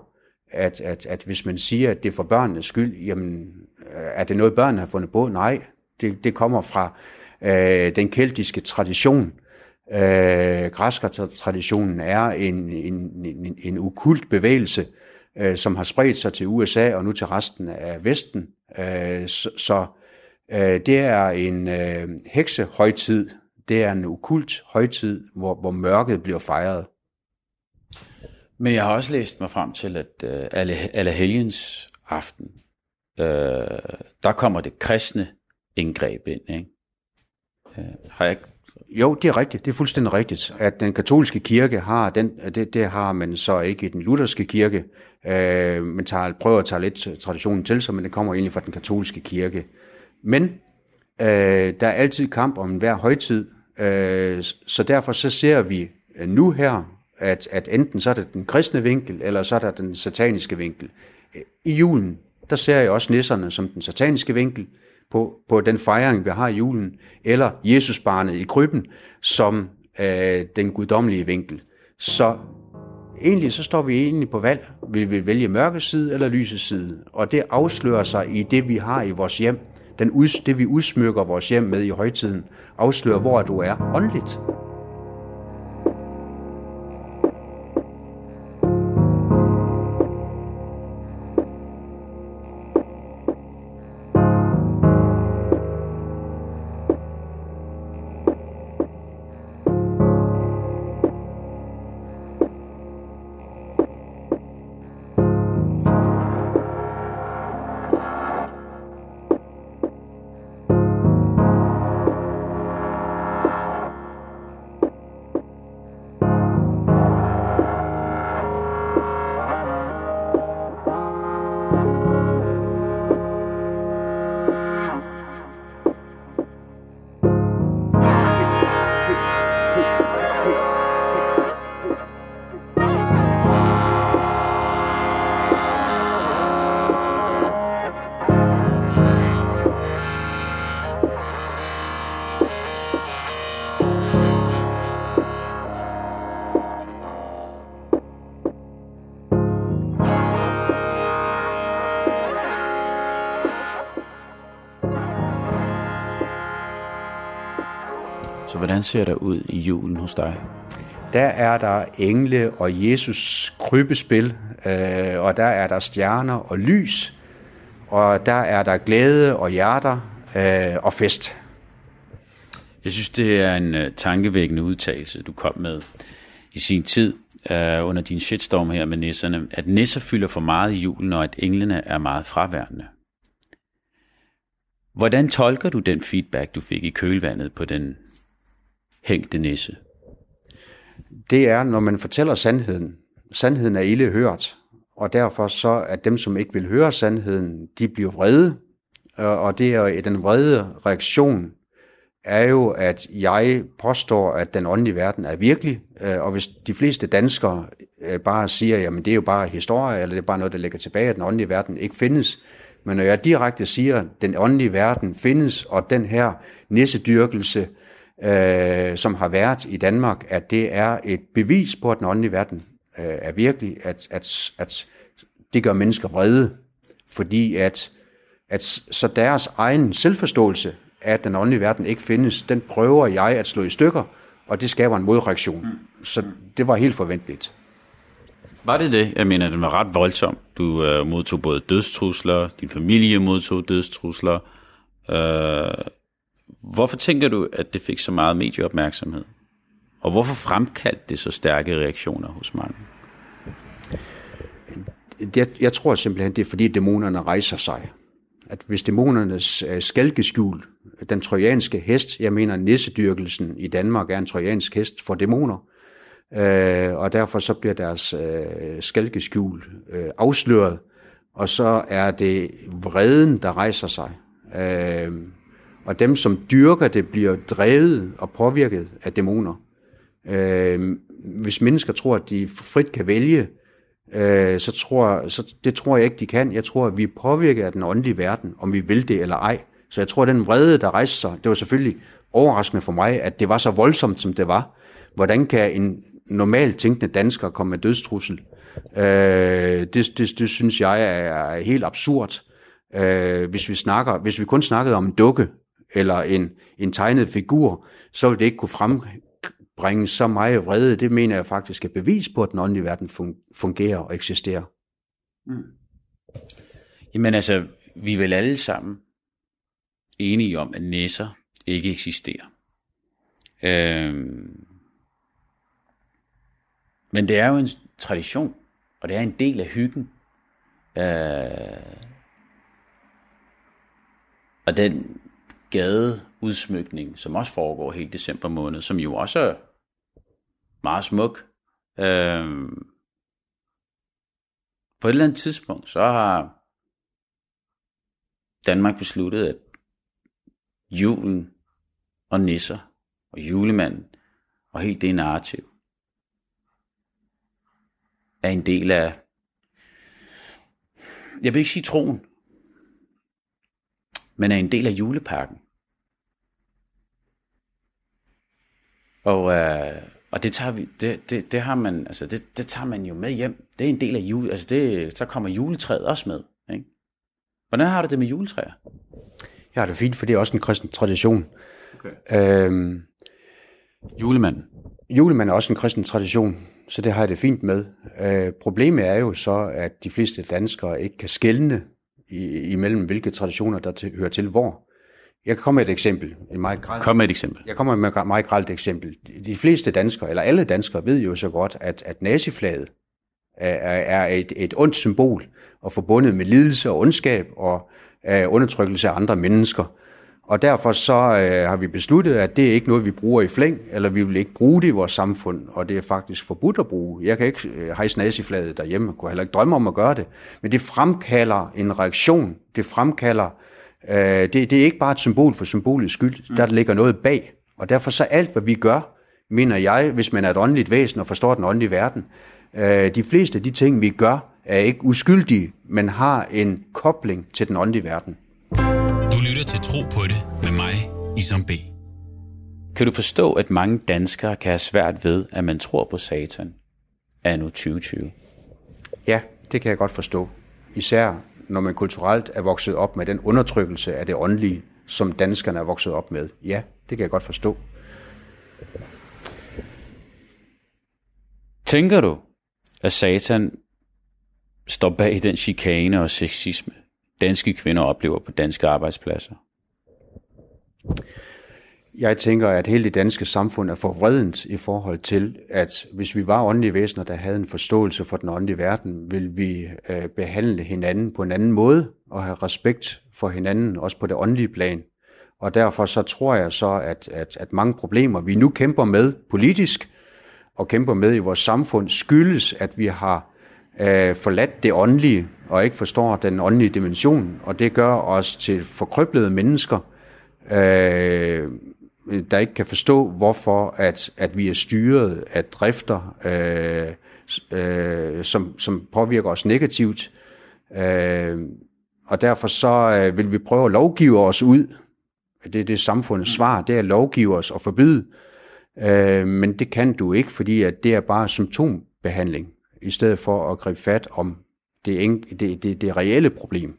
at, at, at hvis man siger, at det er for børnenes skyld, jamen øh, er det noget, børnene har fundet på? Nej, det, det kommer fra øh, den keltiske tradition. Øh, Græsker-traditionen er en, en, en, en ukult bevægelse, øh, som har spredt sig til USA og nu til resten af Vesten. Øh, så så øh, det er en øh, heksehøjtid, det er en ukult højtid, hvor, hvor mørket bliver fejret. Men jeg har også læst mig frem til, at øh, alle, alle helgens aften, øh, der kommer det kristne indgreb ind. Ikke? Øh, har jeg jo, det er rigtigt. Det er fuldstændig rigtigt, at den katolske kirke har, den, det, det har man så ikke i den lutherske kirke. Øh, man tager, prøver at tage lidt traditionen til sig, men det kommer egentlig fra den katolske kirke. Men øh, der er altid kamp om hver højtid, øh, så derfor så ser vi øh, nu her, at, at enten så er det den kristne vinkel, eller så er der den sataniske vinkel. Øh, I julen, der ser jeg også nisserne som den sataniske vinkel, på, på den fejring, vi har i julen, eller Jesusbarnet i krybben, som øh, den guddommelige vinkel. Så egentlig så står vi egentlig på valg. Vil vi vælge mørkets side eller lysets side? Og det afslører sig i det, vi har i vores hjem. Den ud, det, vi udsmykker vores hjem med i højtiden, afslører, hvor du er åndeligt. Hvordan ser der ud i julen hos dig? Der er der engle og Jesus krybespil, øh, og der er der stjerner og lys, og der er der glæde og hjerter øh, og fest. Jeg synes, det er en uh, tankevækkende udtalelse, du kom med i sin tid uh, under din shitstorm her med nisserne, at nisser fylder for meget i julen, og at englene er meget fraværende. Hvordan tolker du den feedback, du fik i kølvandet på den hængte nisse? Det er, når man fortæller sandheden. Sandheden er ille hørt, og derfor så, at dem, som ikke vil høre sandheden, de bliver vrede, øh, og det er den vrede reaktion, er jo, at jeg påstår, at den åndelige verden er virkelig, øh, og hvis de fleste danskere øh, bare siger, jamen det er jo bare historie, eller det er bare noget, der ligger tilbage, at den åndelige verden ikke findes, Men når jeg direkte siger, at den åndelige verden findes, og den her nissedyrkelse, øh, som har været i Danmark, at det er et bevis på, at den åndelige verden øh, er virkelig, at, at, at det gør mennesker vrede, fordi at, at så deres egen selvforståelse af, at den åndelige verden ikke findes, den prøver jeg at slå i stykker, og det skaber en modreaktion. Mm. Så det var helt forventeligt. Var det det? Jeg mener, den var ret voldsom. Du øh, modtog både dødstrusler, din familie modtog dødstrusler. Øh, hvorfor tænker du, at det fik så meget medieopmærksomhed? Og hvorfor fremkaldte det så stærke reaktioner hos mange? Jeg, jeg tror simpelthen, det er fordi dæmonerne rejser sig. At hvis dæmonernes øh, skalkeskjul, den trojanske hest, jeg mener nissedyrkelsen i Danmark er en trojansk hest for dæmoner, øh, og derfor så bliver deres øh, skalkeskjul øh, afsløret, og så er det vreden, der rejser sig. Øh, og dem, som dyrker det, bliver drevet og påvirket af dæmoner. Øh, hvis mennesker tror, at de frit kan vælge, øh, så tror så det tror jeg ikke, de kan. Jeg tror, at vi er påvirket af den åndelige verden, om vi vil det eller ej. Så jeg tror, at den vrede, der rejste sig, det var selvfølgelig overraskende for mig, at det var så voldsomt, som det var. Hvordan kan en normalt tænkende dansker komme med dødstrussel? Øh, det, det, det synes jeg er helt absurd. Øh, hvis, vi snakker, hvis vi kun snakkede om en dukke, eller en, en tegnet figur, så vil det ikke kunne frembringe så meget vrede. Det mener jeg faktisk er bevis på, at den åndelige verden fungerer og eksisterer. Mm. Jamen altså, vi er vel alle sammen enige om, at næser ikke eksisterer. Øhm, men det er jo en tradition, og det er en del af hyggen. Øh, og den gadeudsmykning, som også foregår helt december måned, som jo også er meget smuk. Øhm, på et eller andet tidspunkt, så har Danmark besluttet, at julen og nisser og julemanden og helt det narrativ er en del af, jeg vil ikke sige troen, men er en del af julepakken. Og, øh, og det tager vi, det, det, det har man, altså det, det tager man jo med hjem. Det er en del af jule, altså det, så kommer juletræet også med. Ikke? Hvordan har du det med juletræer? Jeg har det fint, for det er også en kristen tradition. Okay. Øhm, Julemanden? Julemanden er også en kristen tradition, så det har jeg det fint med. Øh, problemet er jo så, at de fleste danskere ikke kan skelne imellem, hvilke traditioner, der til, hører til hvor. Jeg kan komme med et eksempel. Et meget gralt, Kom med et eksempel. Jeg kommer med et meget gralt eksempel. De fleste danskere, eller alle danskere, ved jo så godt, at, at naziflaget er, er et, et ondt symbol, og forbundet med lidelse og ondskab og uh, undertrykkelse af andre mennesker. Og derfor så uh, har vi besluttet, at det er ikke noget, vi bruger i flæng, eller vi vil ikke bruge det i vores samfund, og det er faktisk forbudt at bruge. Jeg kan ikke uh, hejse naziflaget derhjemme, jeg kunne heller ikke drømme om at gøre det, men det fremkalder en reaktion, det fremkalder Øh, det, det er ikke bare et symbol for symbolets skyld, mm. der ligger noget bag. Og derfor så alt, hvad vi gør, mener jeg, hvis man er et åndeligt væsen og forstår den åndelige verden, øh, de fleste af de ting, vi gør, er ikke uskyldige, men har en kobling til den åndelige verden. Du lytter til Tro på det med mig, Isam B. Kan du forstå, at mange danskere kan have svært ved, at man tror på satan af nu 2020? Ja, det kan jeg godt forstå. Især når man kulturelt er vokset op med den undertrykkelse af det åndelige, som danskerne er vokset op med. Ja, det kan jeg godt forstå. Tænker du, at satan står bag den chikane og sexisme, danske kvinder oplever på danske arbejdspladser? Jeg tænker, at hele det danske samfund er forvredent i forhold til, at hvis vi var åndelige væsener, der havde en forståelse for den åndelige verden, ville vi øh, behandle hinanden på en anden måde og have respekt for hinanden, også på det åndelige plan. Og derfor så tror jeg så, at, at, at mange problemer, vi nu kæmper med politisk og kæmper med i vores samfund, skyldes, at vi har øh, forladt det åndelige og ikke forstår den åndelige dimension. Og det gør os til forkrøblede mennesker, øh, der ikke kan forstå, hvorfor at, at vi er styret af drifter, øh, øh, som, som påvirker os negativt. Øh, Og derfor så øh, vil vi prøve at lovgive os ud. Det er det samfundets svar, det er at lovgive os og forbyde. Øh, men det kan du ikke, fordi at det er bare symptombehandling, i stedet for at gribe fat om det, det, det, det reelle problem.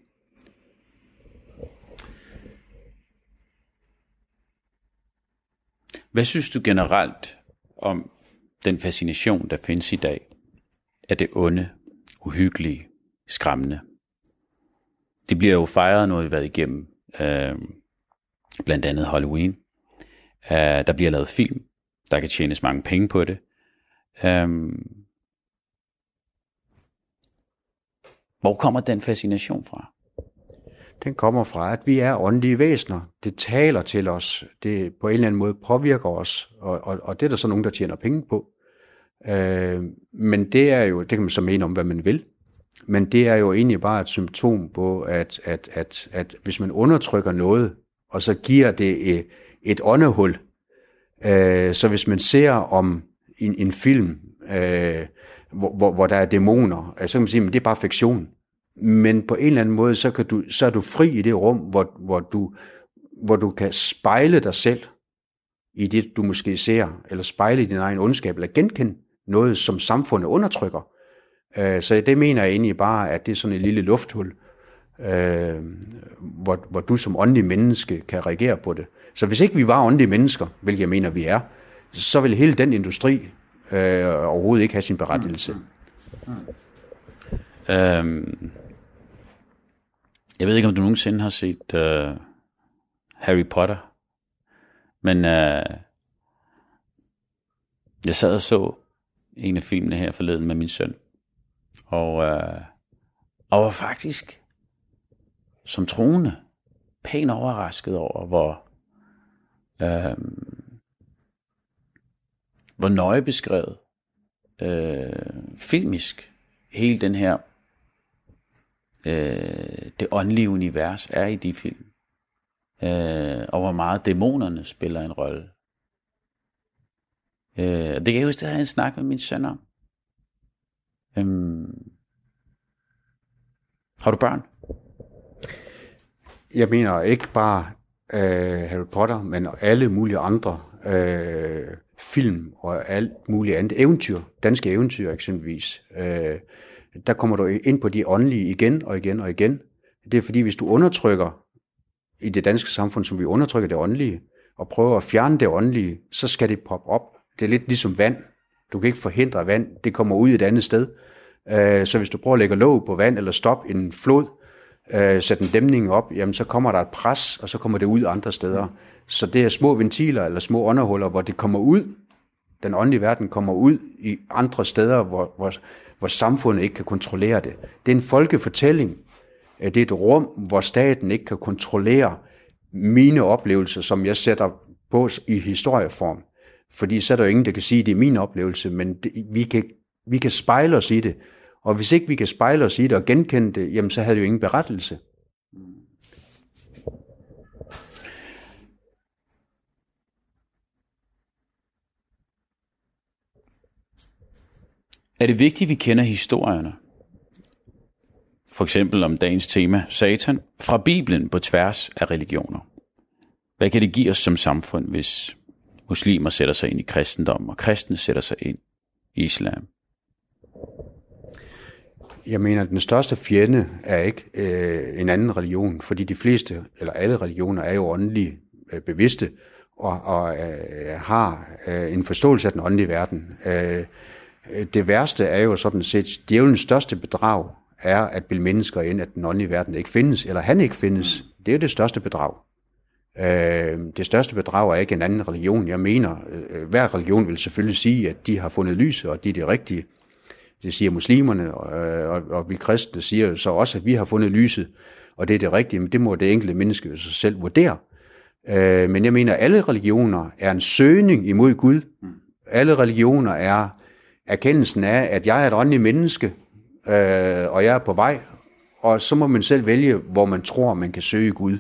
Hvad synes du generelt om den fascination, der findes i dag af det onde, uhyggelige, skræmmende? Det bliver jo fejret, når vi har været igennem, øh, blandt andet Halloween. Øh, der bliver lavet film, der kan tjenes mange penge på det. Øh, hvor kommer den fascination fra? Den kommer fra, at vi er åndelige væsener. Det taler til os. Det på en eller anden måde påvirker os. Og, og, og det er der så nogen, der tjener penge på. Øh, men det er jo, det kan man så mene om, hvad man vil. Men det er jo egentlig bare et symptom på, at, at, at, at hvis man undertrykker noget, og så giver det et, et åndehul, Øh, så hvis man ser om en, en film, øh, hvor, hvor, hvor der er dæmoner, altså så kan man sige, at det er bare fiktion. Men på en eller anden måde, så, kan du, så er du fri i det rum, hvor, hvor, du, hvor du kan spejle dig selv i det, du måske ser, eller spejle i din egen ondskab, eller genkende noget, som samfundet undertrykker. Øh, så det mener jeg egentlig bare, at det er sådan et lille lufthul, øh, hvor, hvor du som åndelig menneske kan reagere på det. Så hvis ikke vi var åndelige mennesker, hvilket jeg mener, vi er, så ville hele den industri øh, overhovedet ikke have sin berettigelse. Mm. Mm. Øhm, jeg ved ikke, om du nogensinde har set uh, Harry Potter, men uh, jeg sad og så en af filmene her forleden med min søn, og, uh, og var faktisk som troende pænt overrasket over, hvor øh, hvor nøje beskrevet øh, filmisk hele den her øh, det åndelige univers er i de film. Øh, og hvor meget dæmonerne spiller en rolle. Øh, det kan jeg huske, det havde en snak med min søn om. Øhm, har du børn? Jeg mener ikke bare øh, Harry Potter, men alle mulige andre øh, film og alt muligt andet eventyr, danske eventyr eksempelvis. Øh, der kommer du ind på de åndelige igen og igen og igen. Det er fordi, hvis du undertrykker i det danske samfund, som vi undertrykker det åndelige, og prøver at fjerne det åndelige, så skal det poppe op. Det er lidt ligesom vand. Du kan ikke forhindre vand, det kommer ud et andet sted. Øh, så hvis du prøver at lægge låg på vand eller stoppe en flod, øh, sætte en dæmning op, jamen så kommer der et pres, og så kommer det ud andre steder. Så det er små ventiler eller små underhuller, hvor det kommer ud, den åndelige verden kommer ud i andre steder, hvor, hvor, hvor samfundet ikke kan kontrollere det. Det er en folkefortælling. Øh, det er et rum, hvor staten ikke kan kontrollere mine oplevelser, som jeg sætter på i historieform. Fordi så er der jo ingen, der kan sige, at det er min oplevelse, men det, vi, kan, vi kan spejle os i det. Og hvis ikke vi kan spejle os i det og genkende det, jamen så havde det jo ingen berettelse. Er det vigtigt, at vi kender historierne? For eksempel om dagens tema, Satan, fra Bibelen på tværs af religioner. Hvad kan det give os som samfund, hvis muslimer sætter sig ind i kristendom, og kristne sætter sig ind i islam? Jeg mener, at den største fjende er ikke øh, en anden religion, fordi de fleste, eller alle religioner, er jo åndelige øh, bevidste og, og øh, har øh, en forståelse af den åndelige verden. Øh, det værste er jo sådan set, djævelens største bedrag er at bilde mennesker ind, at den åndelige verden ikke findes, eller han ikke findes. Det er jo det største bedrag. Øh, det største bedrag er ikke en anden religion. Jeg mener, øh, hver religion vil selvfølgelig sige, at de har fundet lyset, og de er det rigtige. Det siger muslimerne, øh, og, og vi kristne siger så også, at vi har fundet lyset, og det er det rigtige, men det må det enkelte menneske sig selv vurdere. Øh, men jeg mener, at alle religioner er en søgning imod Gud. Alle religioner er erkendelsen af, at jeg er et åndeligt menneske, øh, og jeg er på vej, og så må man selv vælge, hvor man tror, man kan søge Gud,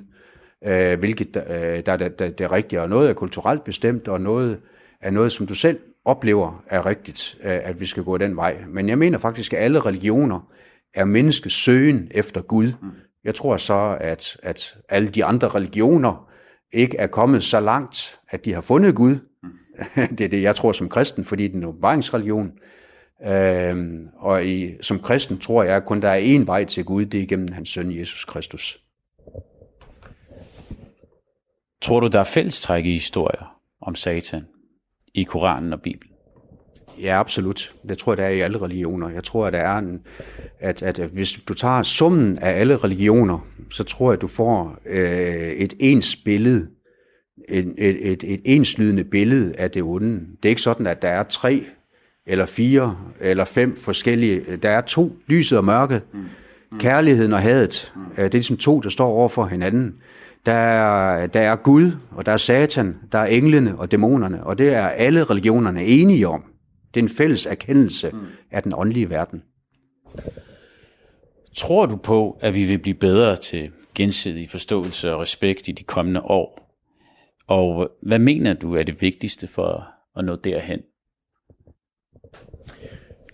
øh, hvilket øh, der der, der, der er rigtige, og noget er kulturelt bestemt, og noget er noget, som du selv oplever er rigtigt, øh, at vi skal gå den vej. Men jeg mener faktisk, at alle religioner er menneskets søgen efter Gud. Jeg tror så, at, at alle de andre religioner ikke er kommet så langt, at de har fundet Gud. Det er det, jeg tror som kristen, fordi det er en åbenbaringsreligion. Øhm, og i, som kristen tror jeg kun, der er én vej til Gud, det er gennem hans søn Jesus Kristus. Tror du, der er fællestræk i historier om Satan i Koranen og Bibelen? Ja, absolut. Det tror jeg, der er i alle religioner. Jeg tror, at der er en, at, at hvis du tager summen af alle religioner, så tror jeg, at du får øh, et ens billede, et, et, et, et enslydende billede af det onde. Det er ikke sådan, at der er tre eller fire eller fem forskellige. Der er to, lyset og mørket, mm. kærligheden og hadet. Mm. Det er ligesom to, der står over for hinanden. Der er, der er Gud, og der er Satan, der er englene og dæmonerne, og det er alle religionerne enige om. Det er en fælles erkendelse mm. af den åndelige verden. Tror du på, at vi vil blive bedre til gensidig forståelse og respekt i de kommende år? Og hvad mener du er det vigtigste for at nå derhen?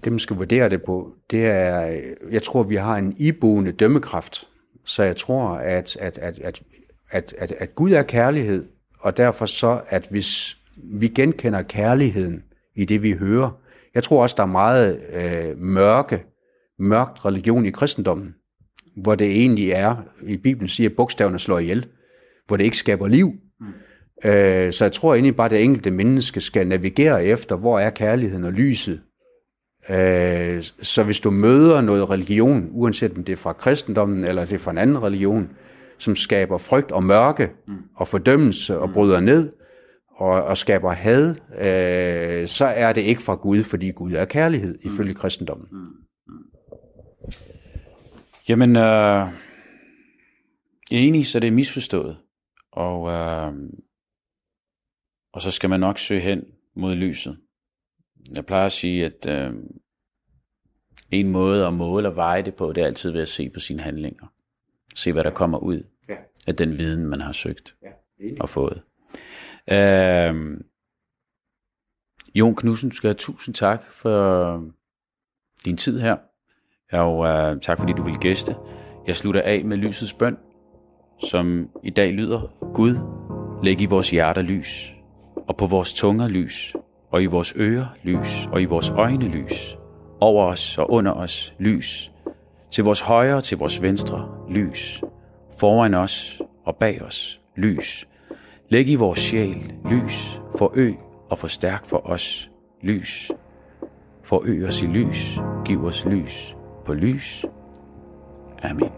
Det, man skal vurdere det på, det er, jeg tror, vi har en iboende dømmekraft. Så jeg tror, at, at, at, at, at, at, at Gud er kærlighed, og derfor så, at hvis vi genkender kærligheden i det, vi hører, jeg tror også, der er meget øh, mørke, mørkt religion i kristendommen, hvor det egentlig er, i Bibelen siger, at bogstaverne slår ihjel, hvor det ikke skaber liv. Mm. Øh, så jeg tror egentlig bare, at det enkelte menneske skal navigere efter, hvor er kærligheden og lyset, Øh, så hvis du møder noget religion, uanset om det er fra kristendommen eller det er fra en anden religion, som skaber frygt og mørke og fordømmelse og bryder ned og, og skaber had, øh, så er det ikke fra Gud, fordi Gud er kærlighed ifølge kristendommen. Jamen, øh, enig, så det er misforstået. Og, øh, og så skal man nok søge hen mod lyset. Jeg plejer at sige, at øh, en måde at måle og veje det på, det er altid ved at se på sine handlinger. Se, hvad der kommer ud ja. af den viden, man har søgt ja, og fået. Øh, Jon Knudsen, skal have tusind tak for din tid her. Og øh, tak fordi du vil gæste. Jeg slutter af med lysets bøn, som i dag lyder, Gud, læg i vores hjerter lys, og på vores tunger lys, og i vores ører lys, og i vores øjne lys, over os og under os lys, til vores højre og til vores venstre lys, foran os og bag os lys. Læg i vores sjæl lys, ø og forstærk for os lys. ø os i lys, giv os lys på lys. Amen.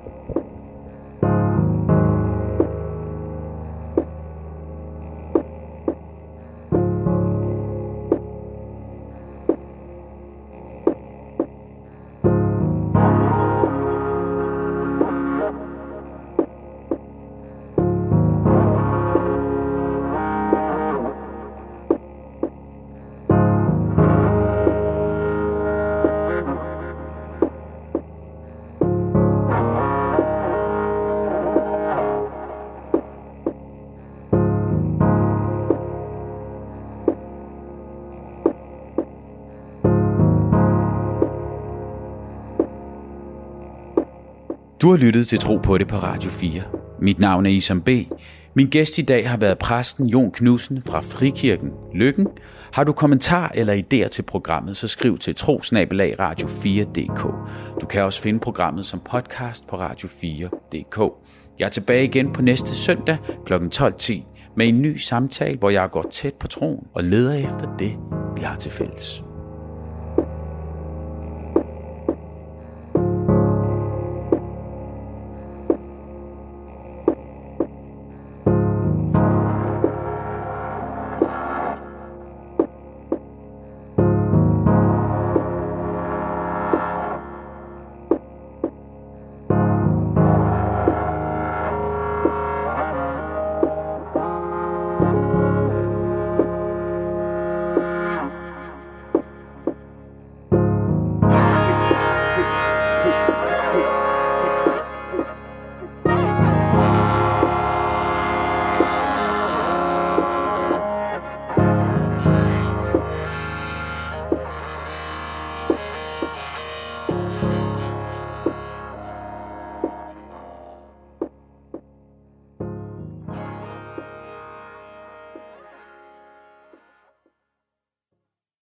Du har lyttet til Tro på det på Radio 4. Mit navn er Isam B. Min gæst i dag har været præsten Jon Knudsen fra Frikirken Lykken. Har du kommentar eller idéer til programmet, så skriv til trosnabelag radio4.dk. Du kan også finde programmet som podcast på radio4.dk. Jeg er tilbage igen på næste søndag kl. 12.10 med en ny samtale, hvor jeg går tæt på troen og leder efter det, vi har til fælles.